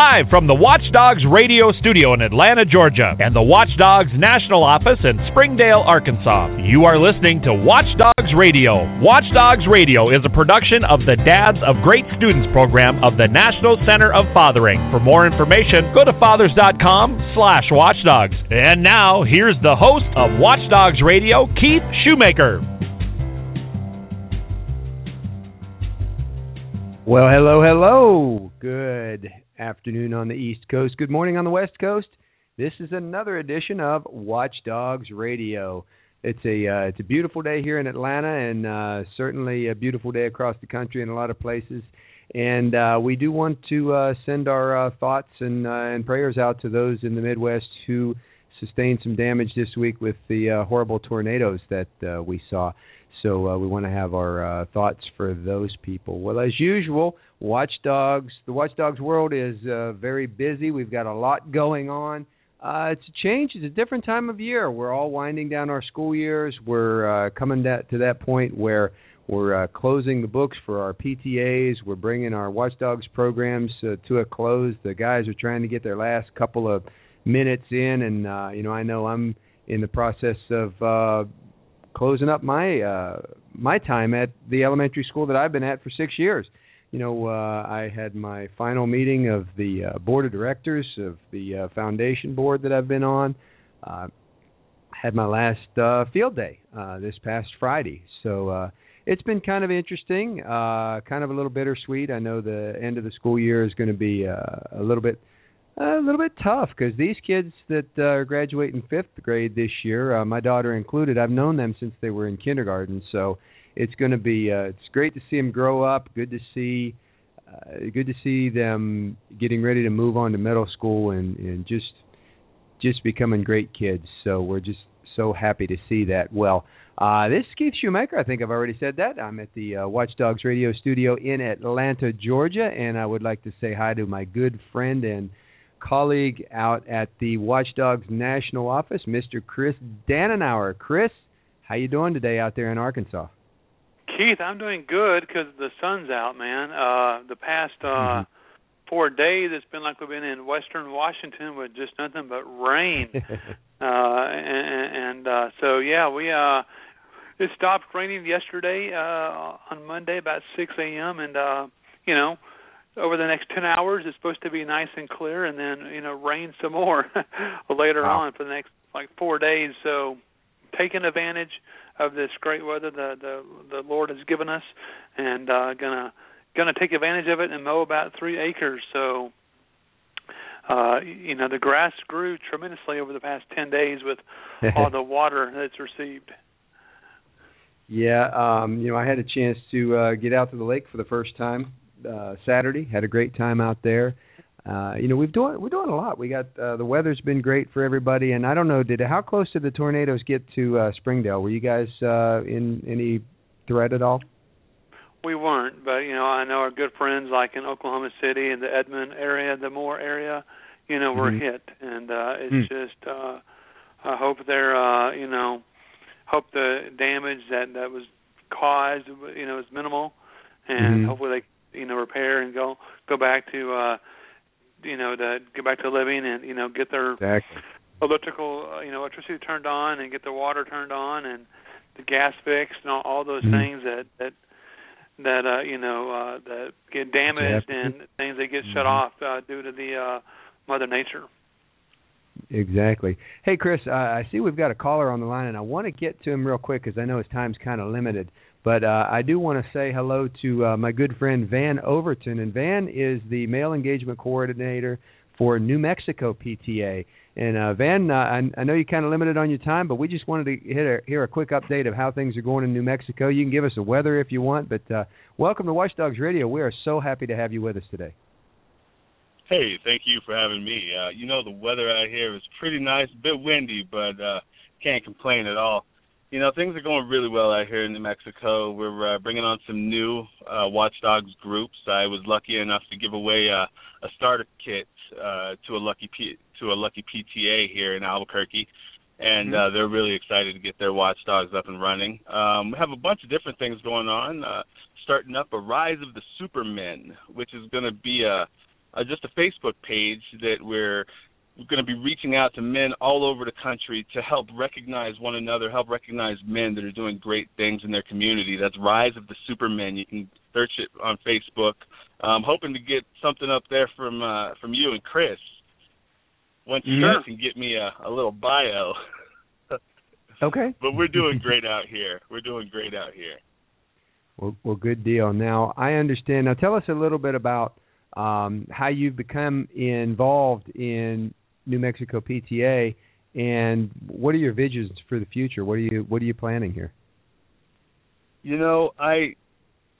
Live from the Watchdogs radio studio in Atlanta, Georgia, and the Watchdogs national office in Springdale, Arkansas. You are listening to Watchdogs Radio. Watchdogs Radio is a production of the Dads of Great Students program of the National Center of Fathering. For more information, go to fathers.com slash watchdogs. And now, here's the host of Watchdogs Radio, Keith Shoemaker. Well, hello, hello. Good afternoon on the East Coast. Good morning on the West Coast. This is another edition of Watchdogs Radio. It's a uh, it's a beautiful day here in Atlanta, and uh, certainly a beautiful day across the country in a lot of places. And uh, we do want to uh, send our uh, thoughts and uh, and prayers out to those in the Midwest who sustained some damage this week with the horrible tornadoes that we saw. So uh, we want to have our uh, thoughts for those people. Well, as usual, Watchdogs, the Watchdogs world is uh, very busy. We've got a lot going on. Uh, it's a change. It's a different time of year. We're all winding down our school years. We're uh, coming that, to that point where we're uh, closing the books for our PTAs. We're bringing our Watchdogs programs to a close. The guys are trying to get their last couple of minutes in, and you know, I know I'm in the process of uh, closing up my uh, my time at the elementary school that I've been at for six years. You know, uh, I had my final meeting of the uh, board of directors of the uh, foundation board that I've been on. Uh, had my last uh, field day uh, this past Friday, so uh, it's been kind of interesting, uh, kind of a little bittersweet. I know the end of the school year is going to be uh, a little bit a little bit tough because these kids that uh, are graduating fifth grade this year, uh, my daughter included, I've known them since they were in kindergarten. So it's going to be uh, it's great to see them grow up. Good to see uh, good to see them getting ready to move on to middle school and and just just becoming great kids. So we're just so happy to see that. Well, uh, this is Keith Shoemaker. I think I've already said that. I'm at the uh, Watchdogs Radio Studio in Atlanta, Georgia, and I would like to say hi to my good friend and colleague out at the Watchdogs National Office, Mr. Chris Dannenauer. Chris, how you doing today out there in Arkansas? Keith, I'm doing good because the sun's out, man. Uh, the past uh, Mm-hmm. four days, it's been like we've been in Western Washington with just nothing but rain. uh, and and uh, so yeah, we uh, it stopped raining yesterday uh, on Monday about 6 a.m. and uh, you know over the next 10 hours. It's supposed to be nice and clear and then you know rain some more later Wow. on for the next like four days. So taking advantage of this great weather the the the lord has given us and uh gonna gonna take advantage of it and mow about three acres. So uh you know the grass grew tremendously over the past 10 days with all the water that's received. Yeah, um, you know, I had a chance to uh, get out to the lake for the first time uh, Saturday. Had a great time out there. Uh, you know, we've doing we're doing a lot. We got uh, the weather's been great for everybody, and I don't know, did how close did the tornadoes get to uh, Springdale? Were you guys uh, in any threat at all? We weren't, but you know, I know our good friends like in Oklahoma City and the Edmond area, the Moore area, you know, were Mhm. hit, and uh, it's Hmm. just uh, I hope they're, uh, you know, hope the damage that that was caused, you know, is minimal, and Mhm. hopefully they, you know, repair and go go back to, uh, you know, to get back to living and you know get their Exactly. electrical, uh, you know, electricity turned on and get the water turned on and the gas fixed and all, all those Mhm. things that that that uh, you know uh, that get damaged Yeah. and things that get shut Mhm. off uh, due to the uh, Mother Nature. Exactly. Hey, Chris, uh, I see we've got a caller on the line, and I want to get to him real quick because I know his time's kind of limited. But uh, I do want to say hello to uh, my good friend Van Overton, and Van is the male engagement coordinator for New Mexico PTA. And uh, Van, uh, I, I know you're kind of limited on your time, but we just wanted to a, hear a quick update of how things are going in New Mexico. You can give us the weather if you want, but uh, welcome to Watchdogs Radio. We are so happy to have you with us today. Hey, thank you for having me. Uh, you know, the weather out here is pretty nice, a bit windy, but uh, can't complain at all. You know, things are going really well out here in New Mexico. We're uh, bringing on some new uh, Watchdogs groups. I was lucky enough to give away a, a starter kit uh, to a lucky P- to a lucky PTA here in Albuquerque, and uh, they're really excited to get their Watchdogs up and running. Um, we have a bunch of different things going on. Uh, starting up a Rise of the Supermen, which is going to be a uh, just a Facebook page that we're going to be reaching out to men all over the country to help recognize one another, help recognize men that are doing great things in their community. That's Rise of the Supermen. You can search it on Facebook. I'm hoping to get something up there from uh, from you and Chris. Once you Yeah. guys can get me a, a little bio. Okay. but we're doing great out here. We're doing great out here. Well, well, good deal. Now I understand. Now tell us a little bit about um, how you've become involved in New Mexico PTA, and what are your visions for the future? What are you What are you planning here? You know, I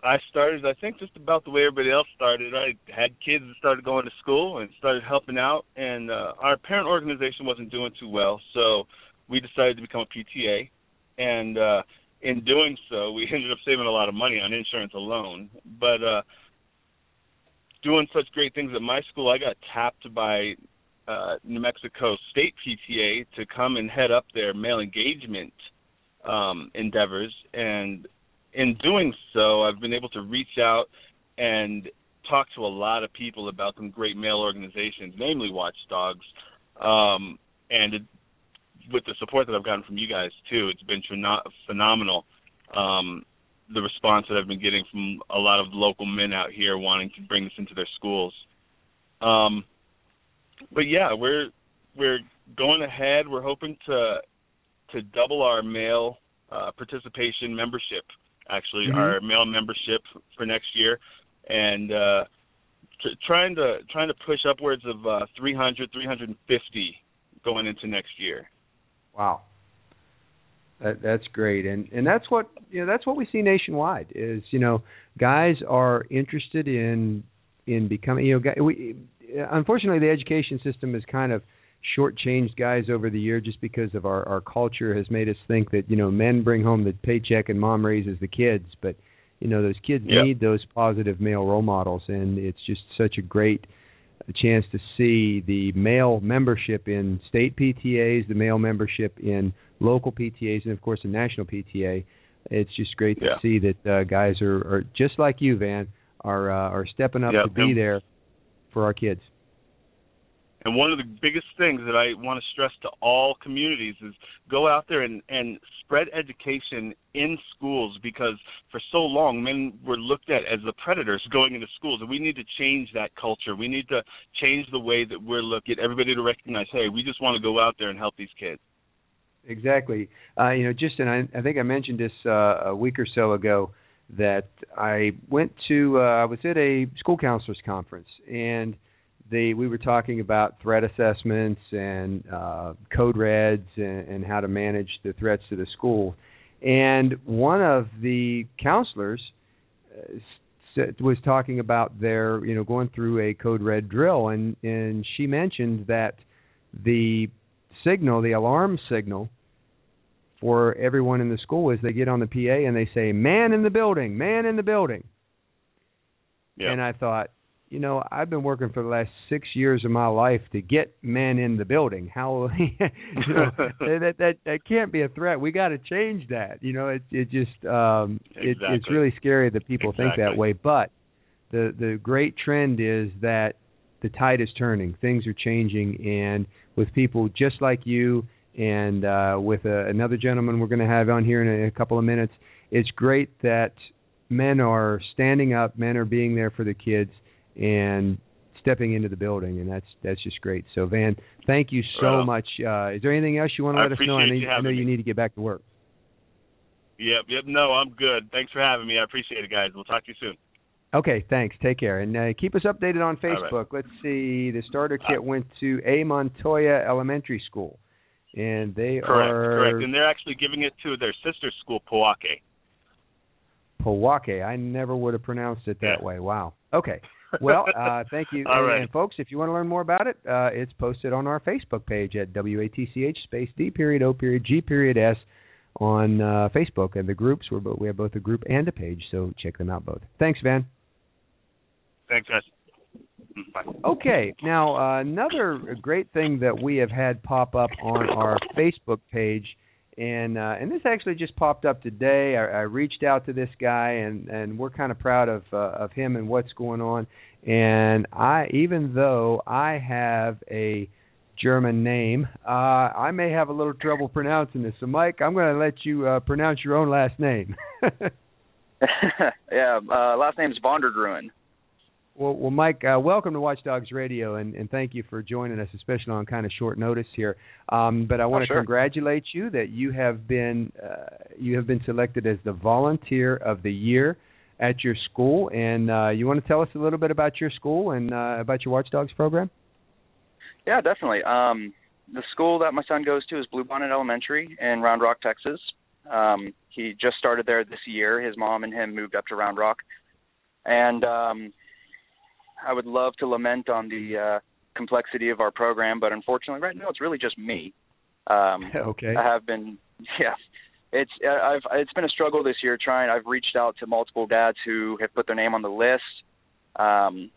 I started I think just about the way everybody else started. I had kids that started going to school and started helping out and uh our parent organization wasn't doing too well, so we decided to become a PTA and uh in doing so we ended up saving a lot of money on insurance alone. But uh doing such great things at my school, I got tapped by uh New Mexico State PTA to come and head up their male engagement um endeavors and in doing so, I've been able to reach out and talk to a lot of people about some great male organizations, namely Watchdogs. Um, and it, with the support that I've gotten from you guys too, it's been pheno- phenomenal. Um, the response that I've been getting from a lot of local men out here wanting to bring this into their schools. Um, but yeah, we're we're going ahead. We're hoping to to double our male uh, participation membership actually Mhm. our male membership for next year and uh t- trying to trying to push upwards of uh 300 350 going into next year Wow. That, that's great, and and that's what you know. That's what we see nationwide. Is you know, guys are interested in in becoming. You know, we unfortunately the education system has kind of shortchanged guys over the year just because of our our culture has made us think that you know men bring home the paycheck and mom raises the kids, but you know those kids Yeah. need those positive male role models, and it's just such a great a chance to see the male membership in state PTAs, the male membership in local PTAs, and of course the national PTA. It's just great to Yeah. see that uh, guys are, are just like you, Van, are uh, are stepping up Yeah, to be there for our kids. and one of the biggest things that I want to stress to all communities is go out there and and spread education in schools because for so long men were looked at as the predators going into schools and we need to change that culture we need to change the way that we're looked at everybody to recognize hey we just want to go out there and help these kids Exactly. Uh, you know, just and I, I think I mentioned this uh, a week or so ago that I went to uh, I was at a school counselors conference and they we were talking about threat assessments and uh, code reds and, and how to manage the threats to the school. And one of the counselors uh, was talking about their you know going through a code red drill and and she mentioned that the signal, the alarm signal for everyone in the school is they get on the PA and they say, "Man in the building, man in the building." yeah And I thought, you know, I've been working for the last six years of my life to get men in the building. How, you know, that that that can't be a threat. We got to change that. You know, it it just um, it, it's really scary that people think that way. But the the great trend is that the tide is turning. Things are changing, and with people just like you, and uh, with uh, another gentleman we're going to have on here in a, a couple of minutes, it's great that men are standing up, men are being there for the kids, and stepping into the building, and that's that's just great. So, Van, thank you so Well, much. Uh, is there anything else you want to let us know? I know, you I know you need to get back to work. yep yep no i'm good thanks for having me i appreciate it guys we'll talk to you soon Okay, thanks. Take care, and uh, keep us updated on All right. Facebook. Let's see. The starter kit went to A Montoya Elementary School, and they correct are correct and they're actually giving it to their sister school Powake. Powake. I never would have pronounced it that Yeah. way. Wow. Okay. Well, uh, thank you. All and, right. and folks, if you want to learn more about it, uh, it's posted on our Facebook page at WATCH space D period O period G period S on uh, Facebook and the groups. We're both, we have both a group and a page, so check them out both. Thanks, Van. thanks guys Okay, now uh, another great thing that we have had pop up on our Facebook page, and uh, and this actually just popped up today. I, I reached out to this guy, and and we're kind of proud of uh, of him and what's going on. And I, even though I have a German name, uh, I may have a little trouble pronouncing this. So, Mike, I'm going to let you uh, pronounce your own last name. yeah, uh, last name's Vondergruen. Well, well, Mike, uh, welcome to Watchdogs Radio, and, and thank you for joining us, especially on kind of short notice here. Um, but I want oh, to sure. congratulate you that you have been uh, you have been selected as the Volunteer of the Year at your school, and uh, you want to tell us a little bit about your school and uh, about your Watchdogs program? Yeah, definitely. Um, the school that my son goes to is Bluebonnet Elementary in Round Rock, Texas. Um, he just started there this year. His mom and him moved up to Round Rock, and um, I would love to lament on the uh, complexity of our program, but unfortunately, right now it's really just me. Um, okay. I have been, yeah. It's I've it's been a struggle this year trying. I've reached out to multiple dads who have put their name on the list, um,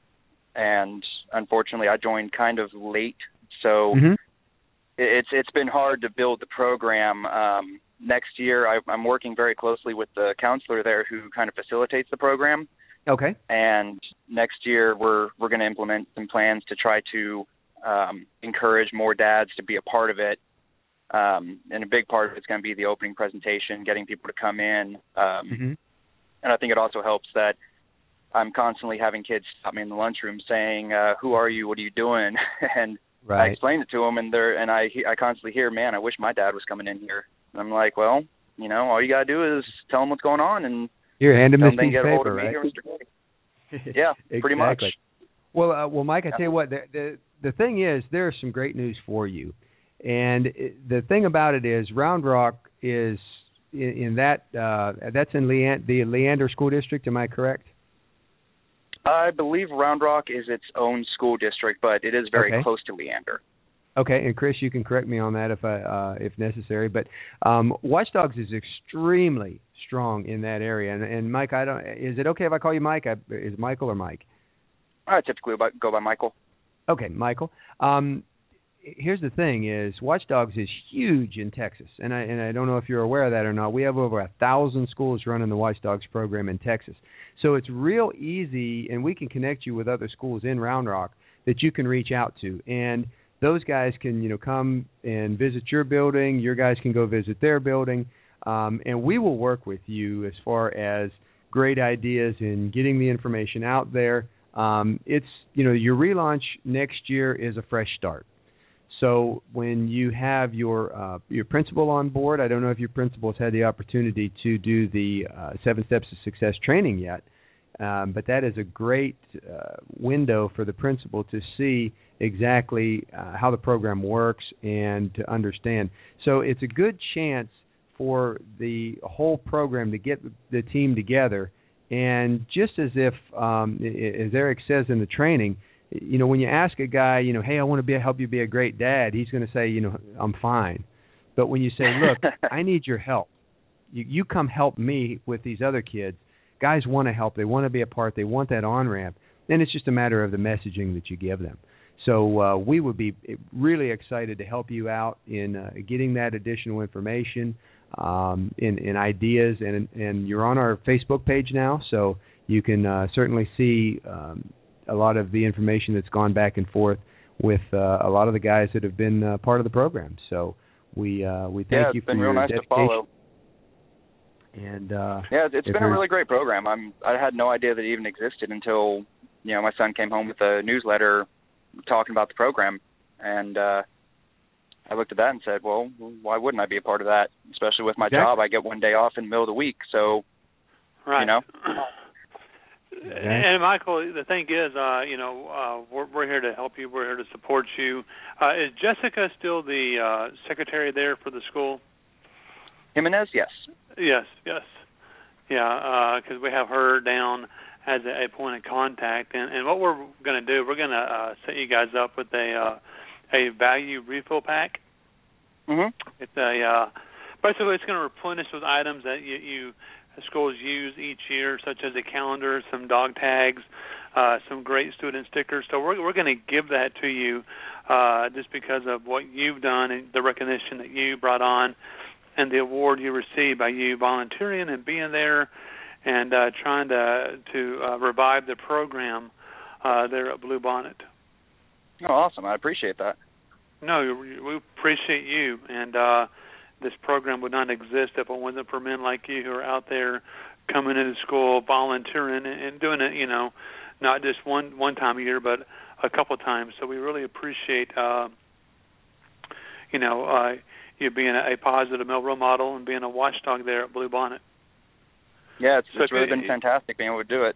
and unfortunately, I joined kind of late, so mm-hmm. it's it's been hard to build the program. Um, next year, I, I'm working very closely with the counselor there who kind of facilitates the program. Okay. And next year we're we're going to implement some plans to try to um, encourage more dads to be a part of it. Um, and a big part of it's going to be the opening presentation, getting people to come in. Um, mm-hmm. And I think it also helps that I'm constantly having kids stop me in the lunchroom saying, uh, "Who are you? What are you doing?" and right. I explain it to them, and they're and I I constantly hear, "Man, I wish my dad was coming in here." And I'm like, "Well, you know, all you gotta do is tell them what's going on and." You're handing tell this piece of paper, right? Mr. Yeah, exactly. pretty much. Well, uh, well, Mike, I tell you what, the, the the thing is, there's some great news for you, and it, the thing about it is, Round Rock is in, in that uh, that's in Leand- the Leander School District. Am I correct? I believe Round Rock is its own school district, but it is very Okay. close to Leander. Okay, and Chris, you can correct me on that if I uh, if necessary. But um, Watchdogs is extremely strong in that area. And, and Mike, I don't. Is it okay if I call you Mike? I, is Michael or Mike? I typically go by Michael. Okay, Michael. Um, here's the thing: is Watchdogs is huge in Texas, and I and I don't know if you're aware of that or not. We have over a thousand schools running the Watchdogs program in Texas, so it's real easy, and we can connect you with other schools in Round Rock that you can reach out to, and those guys can you know come and visit your building. Your guys can go visit their building, um, and we will work with you as far as great ideas in getting the information out there. Um, it's you know your relaunch next year is a fresh start. So when you have your uh, your principal on board, I don't know if your principal has had the opportunity to do the uh, seven steps to success training yet, um, but that is a great uh, window for the principal to see exactly uh, how the program works and to understand. So it's a good chance for the whole program to get the team together. And just as if, um, as Eric says in the training, you know, when you ask a guy, you know, hey, I want to be help you be a great dad, he's going to say, you know, I'm fine. But when you say, look, I need your help, you, you come help me with these other kids. Guys want to help. They want to be a part. They want that on ramp. Then it's just a matter of the messaging that you give them. So uh, we would be really excited to help you out in uh, getting that additional information, um, in, in ideas, and and you're on our Facebook page now, so you can uh, certainly see um, a lot of the information that's gone back and forth with uh, a lot of the guys that have been uh, part of the program. So we uh, we thank yeah, you it's for been your real nice dedication. to follow. And uh, Yeah, it's been a really great program. I'm I had no idea that it even existed until you know my son came home with a newsletter talking about the program, and uh I looked at that and said, well, why wouldn't I be a part of that? Especially with my Exactly. job, I get one day off in the middle of the week, so Right. You know? And Michael, the thing is, uh, you know, uh, we're, we're here to help you. We're here to support you. Uh, is Jessica still the uh, secretary there for the school? Jimenez, yes. Yes, yes, yeah, because we have her down as a, a point of contact. And, and what we're going to do, we're going to uh, set you guys up with a uh, a value refill pack. Mhm. It's a uh, basically it's going to replenish those items that you, you schools use each year, such as a calendar, some dog tags, uh, some great student stickers. So we're we're going to give that to you uh, just because of what you've done and the recognition that you brought on. and the award you receive by you volunteering and being there and uh, trying to to uh, revive the program uh, there at Bluebonnet. Oh, awesome! I appreciate that. No, we appreciate you, and uh, this program would not exist if it wasn't for men like you who are out there coming into school, volunteering, and doing it. You know, not just one one time a year, but a couple times. So we really appreciate, uh, you know, uh, you being a, a positive male role model and being a watchdog there at Bluebonnet. Yeah, it's, so it's really been fantastic being able to do it.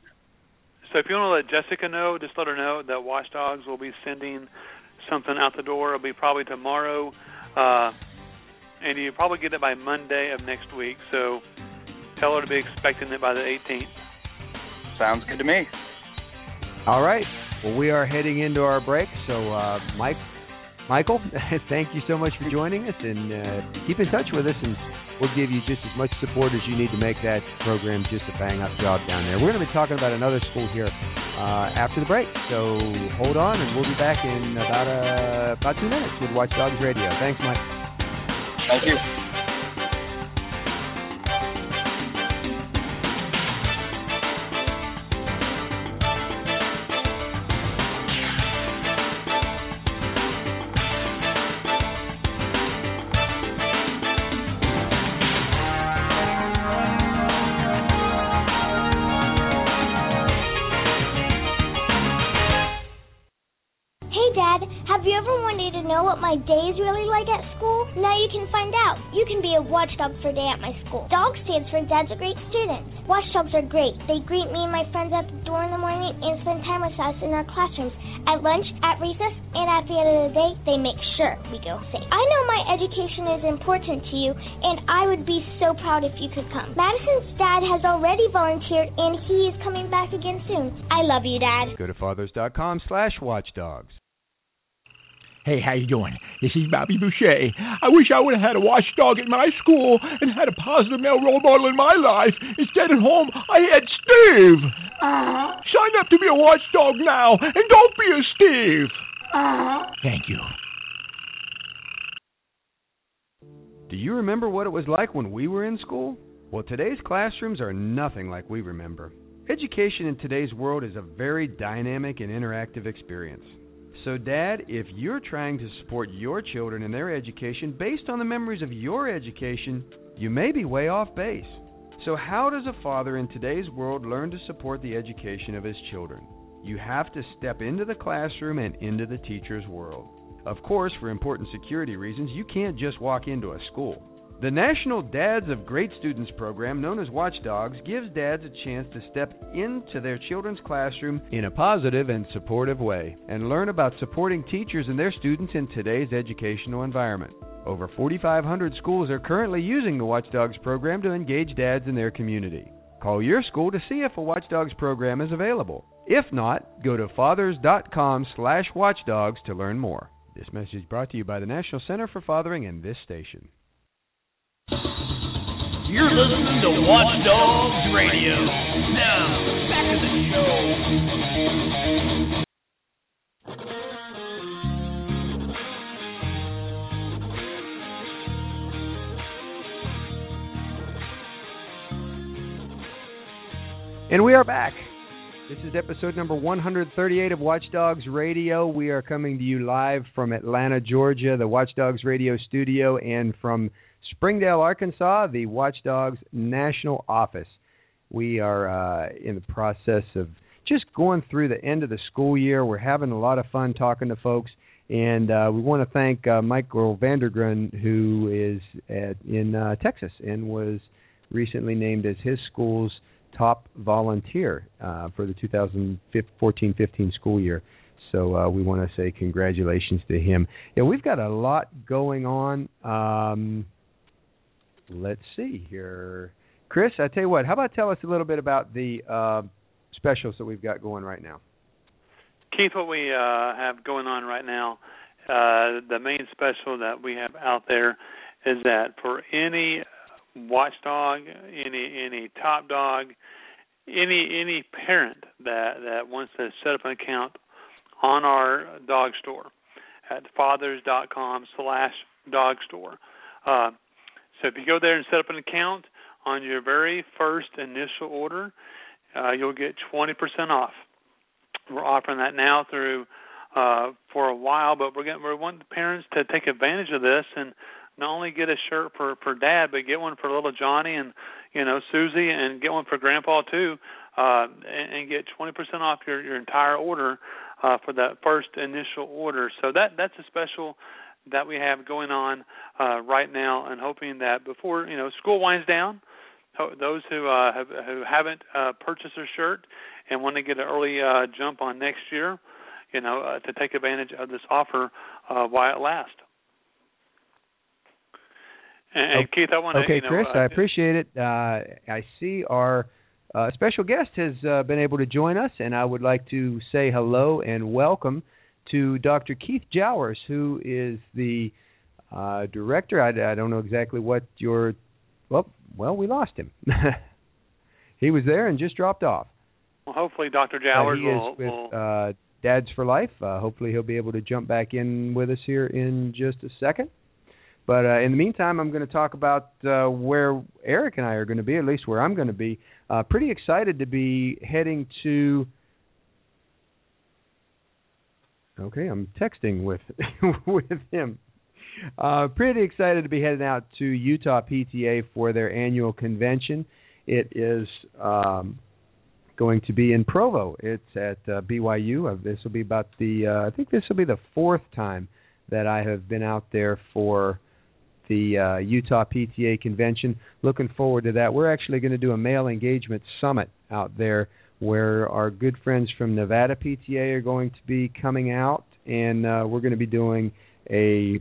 So if you want to let Jessica know, just let her know that Watchdogs will be sending something out the door. It'll be probably tomorrow, uh, and you'll probably get it by Monday of next week. So tell her to be expecting it by the 18th. Sounds good to me. All right. Well, we are heading into our break, so uh, Mike, Michael, thank you so much for joining us, and uh, keep in touch with us, and we'll give you just as much support as you need to make that program just a bang up job down there. We're going to be talking about another school here uh, after the break, so hold on, and we'll be back in about uh, about two minutes with Watchdogs Radio. Thanks, Mike. Thank you. My day is really like at school? Now you can find out. You can be a watchdog for day at my school. DOG stands for Dad's a Great Student. Watchdogs are great. They greet me and my friends at the door in the morning and spend time with us in our classrooms, at lunch, at recess, and at the end of the day, they make sure we go safe. I know my education is important to you, and I would be so proud if you could come. Madison's dad has already volunteered, and he is coming back again soon. I love you, Dad. Go to fathers.com slash watchdogs. Hey, how you doing? This is Bobby Boucher. I wish I would have had a watchdog at my school and had a positive male role model in my life. Instead, at home, I had Steve. Uh, Sign up to be a watchdog now, and don't be a Steve. Uh, Thank you. Do you remember what it was like when we were in school? Well, today's classrooms are nothing like we remember. Education in today's world is a very dynamic and interactive experience. So, Dad, if you're trying to support your children in their education based on the memories of your education, you may be way off base. So, how does a father in today's world learn to support the education of his children? You have to step into the classroom and into the teacher's world. Of course, for important security reasons, you can't just walk into a school. The National Dads of Great Students program, known as Watchdogs, gives dads a chance to step into their children's classroom in a positive and supportive way and learn about supporting teachers and their students in today's educational environment. Over 4,500 schools are currently using the Watchdogs program to engage dads in their community. Call your school to see if a Watchdogs program is available. If not, go to fathers.com/watchdogs to learn more. This message brought to you by the National Center for Fathering and this station. You're listening to Watch Dogs Radio. Now, back to the show. And we are back. This is episode number 138 of Watchdogs Radio. We are coming to you live from Atlanta, Georgia, the Watchdogs Radio studio, and from Springdale, Arkansas, the Watchdogs National Office. We are uh, in the process of just going through the end of the school year. We're having a lot of fun talking to folks, and uh, we want to thank uh, Michael Vandergren, who is at, in uh, Texas and was recently named as his school's top volunteer uh, for the 2014-15 school year. So uh, we want to say congratulations to him. Yeah, we've got a lot going on. Um, let's see here. Chris, I tell you what, how about tell us a little bit about the uh, specials that we've got going right now? Keith, what we uh, have going on right now, uh, the main special that we have out there is that for any watchdog, any any top dog, any any parent that that wants to set up an account on our dog store at fathers.com slash dog store. Uh, So if you go there and set up an account on your very first initial order, uh, you'll get 20% off. We're offering that now through uh, for a while, but we're getting we want the parents to take advantage of this and not only get a shirt for for dad, but get one for little Johnny and you know Susie, and get one for Grandpa too, uh, and, and get 20% off your your entire order uh, for that first initial order. So that that's a special that we have going on uh, right now, and hoping that before you know school winds down, those who uh, have who haven't uh, purchased a shirt and want to get an early uh, jump on next year, you know, uh, to take advantage of this offer uh, while it lasts. And, and Keith, I want to. Okay, you know, Chris, uh, I appreciate it. Uh, I see our uh, special guest has uh, been able to join us, and I would like to say hello and welcome to Dr. Keith Jowers, who is the uh, director. I, I don't know exactly what your. Well, well, we lost him. he was there and just dropped off. Well, hopefully, Dr. Uh, Jowers he will. is with will uh, Dads for Life. Uh, hopefully, he'll be able to jump back in with us here in just a second. But uh, in the meantime, I'm going to talk about uh, where Eric and I are going to be, at least where I'm going to be. Uh, pretty excited to be heading to. Okay, I'm texting with with him. Uh, pretty excited to be heading out to Utah PTA for their annual convention. It is um, going to be in Provo. It's at uh, BYU. Uh, this will be about the. Uh, I think this will be the fourth time that I have been out there for the uh, Utah PTA convention. Looking forward to that. We're actually going to do a male engagement summit out there where our good friends from Nevada PTA are going to be coming out, and uh, we're going to be doing a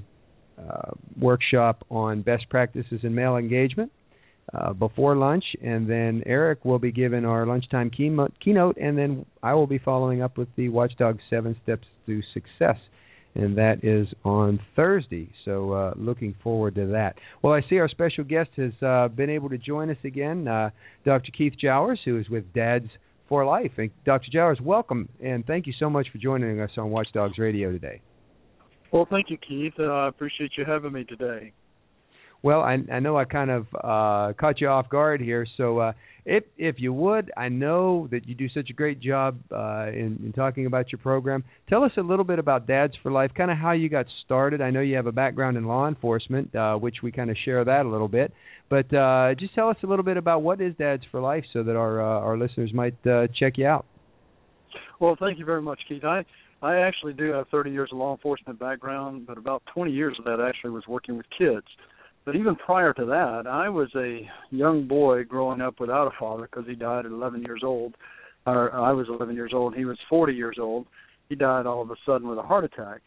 uh, workshop on best practices in male engagement uh, before lunch, and then Eric will be giving our lunchtime keynote, keynote, and then I will be following up with the Watchdog Seven Steps to Success, and that is on Thursday. So uh, looking forward to that. Well, I see our special guest has uh, been able to join us again, uh, Dr. Keith Jowers, who is with Dads for Life. And Dr. Jowers, welcome, and thank you so much for joining us on Watchdogs Radio today. Well, thank you, Keith. Uh, I appreciate you having me today. Well, I, I know I kind of uh, caught you off guard here, so uh, if if you would, I know that you do such a great job uh, in, in talking about your program. Tell us a little bit about Dads for Life, kind of how you got started. I know you have a background in law enforcement, uh, which we kind of share that a little bit, but uh, just tell us a little bit about what is Dads for Life, so that our uh, our listeners might uh, check you out. Well, thank you very much, Keith. I I actually do have 30 years of law enforcement background, but about 20 years of that actually was working with kids. But even prior to that, I was a young boy growing up without a father because he died at 11 years old. Or I was 11 years old. He was 40 years old. He died all of a sudden with a heart attack.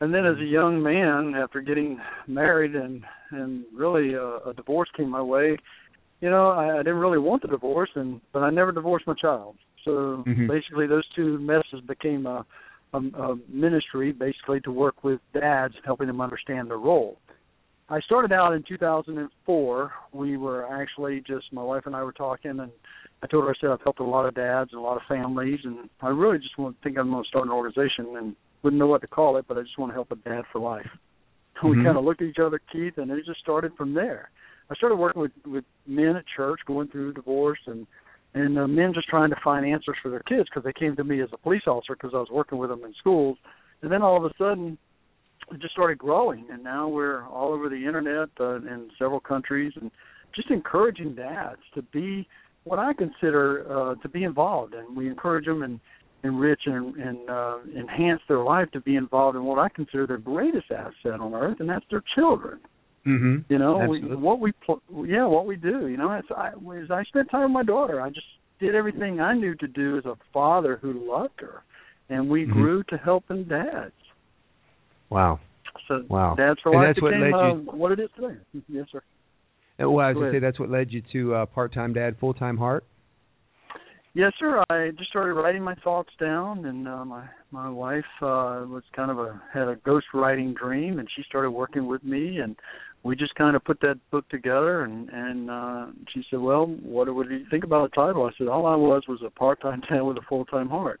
And then, as a young man, after getting married and and really a, a divorce came my way, you know, I, I didn't really want the divorce, and but I never divorced my child. So Mhm. basically, those two messes became a, a, a ministry, basically to work with dads, helping them understand their role. I started out in 2004. We were actually just my wife and I were talking, and I told her I said I've helped a lot of dads and a lot of families, and I really just want to think I'm going to start an organization and wouldn't know what to call it, but I just want to help a dad for life. We Mhm. kind of looked at each other, Keith, and it just started from there. I started working with with men at church going through divorce and and uh, men just trying to find answers for their kids because they came to me as a police officer because I was working with them in schools, and then all of a sudden just started growing, and now we're all over the internet uh, in several countries, and just encouraging dads to be what I consider uh, to be involved, and we encourage them and enrich and, and uh, enhance their life to be involved in what I consider their greatest asset on earth, and that's their children. Mm-hmm. You know, we, what we pl- yeah, what we do. You know, as I as I spent time with my daughter, I just did everything I knew to do as a father who loved her, and we Mhm. grew to helping dads. Wow. So Wow. Dads for And Life that's what became led you- uh, what it is today. Yes, sir. Uh, Well, I was going to say that's what led you to uh, part-time dad, full-time heart. Yes, sir. I just started writing my thoughts down, and uh, my my wife uh, was kind of a had a ghost writing dream, and she started working with me, and we just kind of put that book together. And and uh, she said, "Well, what do what do you think about the title?" I said, "All I was was a part time dad with a full time heart."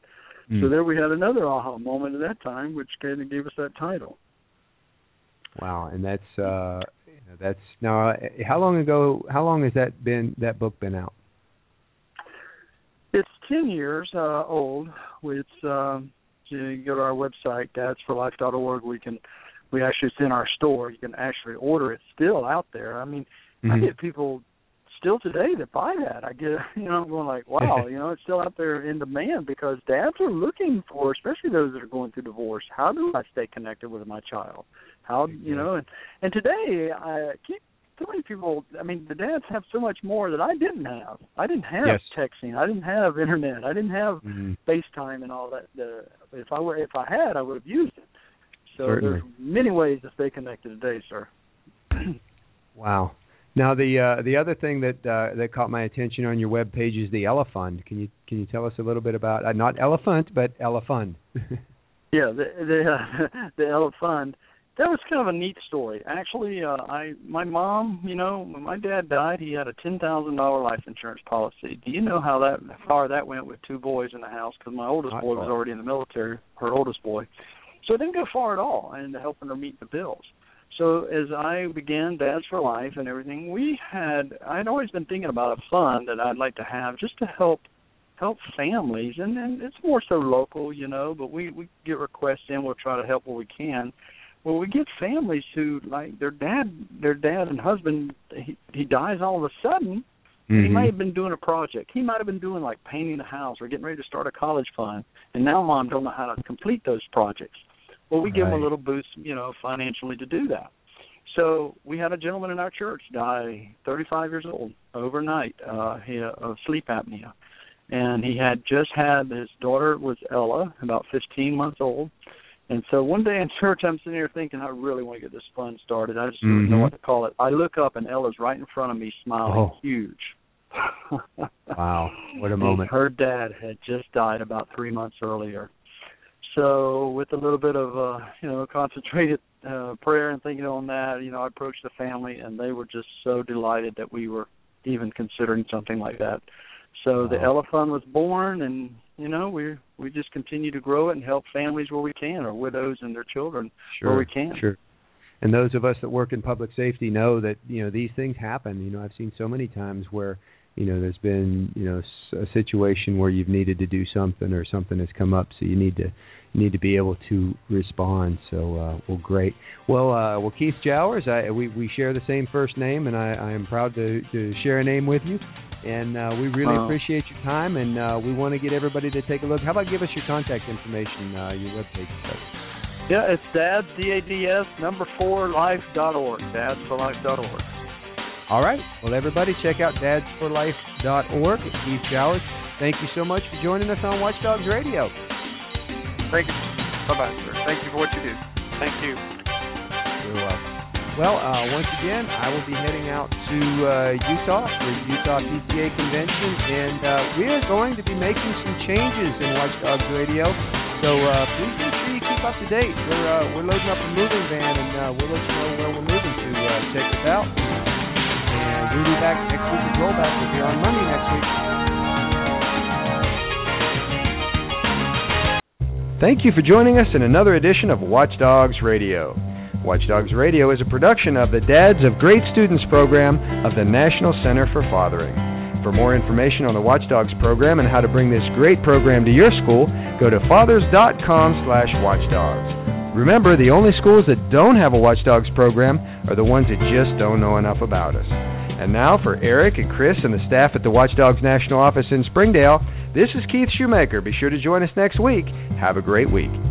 Mm. So there we had another aha moment at that time, which kind of gave us that title. Wow, and that's uh That's now. How long ago? How long has that been? That book been out? It's ten years uh, old. It's um, you go to our website dadsforlife.org. We can we actually it's in our store. You can actually order it still out there. I mean, mm-hmm. I get people still today that buy that. I get you know I'm going like wow you know it's still out there in demand because dads are looking for especially those that are going through divorce. How do I stay connected with my child? How you know and and today I keep so many people i mean the dads have so much more that i didn't have i didn't have yes. texting i didn't have internet i didn't have mm-hmm. facetime and all that the if i were if i had i would have used it so Certainly. there's many ways to stay connected today sir wow now the uh, the other thing that uh, that caught my attention on your web page is the Elefund. Can you can you tell us a little bit about uh, not elephant but Elefund? yeah, the the uh, the Elefund that was kind of a neat story. Actually, uh, I my mom, you know, when my dad died, he had a ten thousand dollar life insurance policy. Do you know how that how far that went with two boys in the house? Because my oldest boy was already in the military, her oldest boy, so it didn't go far at all into helping her meet the bills. So as I began Dads for Life and everything, we had I'd always been thinking about a fund that I'd like to have just to help help families. And, and it's more so local, you know, but we we get requests in, we'll try to help where we can. Well we get families who like their dad their dad and husband he he dies all of a sudden. Mm-hmm. he might have been doing a project. He might have been doing like painting a house or getting ready to start a college fund. And now mom don't know how to complete those projects well we right. give them a little boost you know financially to do that so we had a gentleman in our church die 35 years old overnight uh he had of sleep apnea and he had just had his daughter was Ella about 15 months old and so one day in church, I'm sitting here thinking, I really want to get this fund started. I just mm-hmm. don't know what to call it. I look up and Ella's right in front of me, smiling oh. huge. wow, what a moment! Her dad had just died about three months earlier. So with a little bit of uh, you know concentrated uh, prayer and thinking on that, you know, I approached the family and they were just so delighted that we were even considering something like that. So wow. the Elefund was born, and you know we we just continue to grow it and help families where we can, or widows and their children sure, where we can. Sure. And those of us that work in public safety know that you know these things happen. You know, I've seen so many times where you know there's been you know a situation where you've needed to do something or something has come up, so you need to need to be able to respond. So, uh, well, great. Well, uh, well, Keith Jowers, I, we we share the same first name, and I, I am proud to to share a name with you. And uh, we really uh, appreciate your time, and uh, we want to get everybody to take a look. How about give us your contact information, uh, your webpage? Yeah, it's dads d a d s number four life dot org. Dads for life dot org. All right. Well, everybody, check out dadsforlife.org. Keith Jowers, thank you so much for joining us on Watchdogs Radio. Thank you. Bye bye, sir. Thank you for what you do. Thank you. You're welcome. Well, uh, once again, I will be heading out to uh, Utah for the Utah PTA convention, and uh, we are going to be making some changes in Watchdogs Radio. So uh, please make sure you keep up to date. We're uh, we're loading up a moving van, and uh, we'll let you know where we're moving to. Check us out. And we'll be back next week as Rollback. We'll be on Monday next week. Thank you for joining us in another edition of Watchdogs Radio. Watchdogs Radio is a production of the Dads of Great Students program of the National Center for Fathering. For more information on the Watchdogs program and how to bring this great program to your school, go to fathers.com slash watchdogs. Remember, the only schools that don't have a Watchdogs program are the ones that just don't know enough about us. And now for Eric and Chris and the staff at the Watchdogs National Office in Springdale, this is Keith Shoemaker. Be sure to join us next week. Have a great week.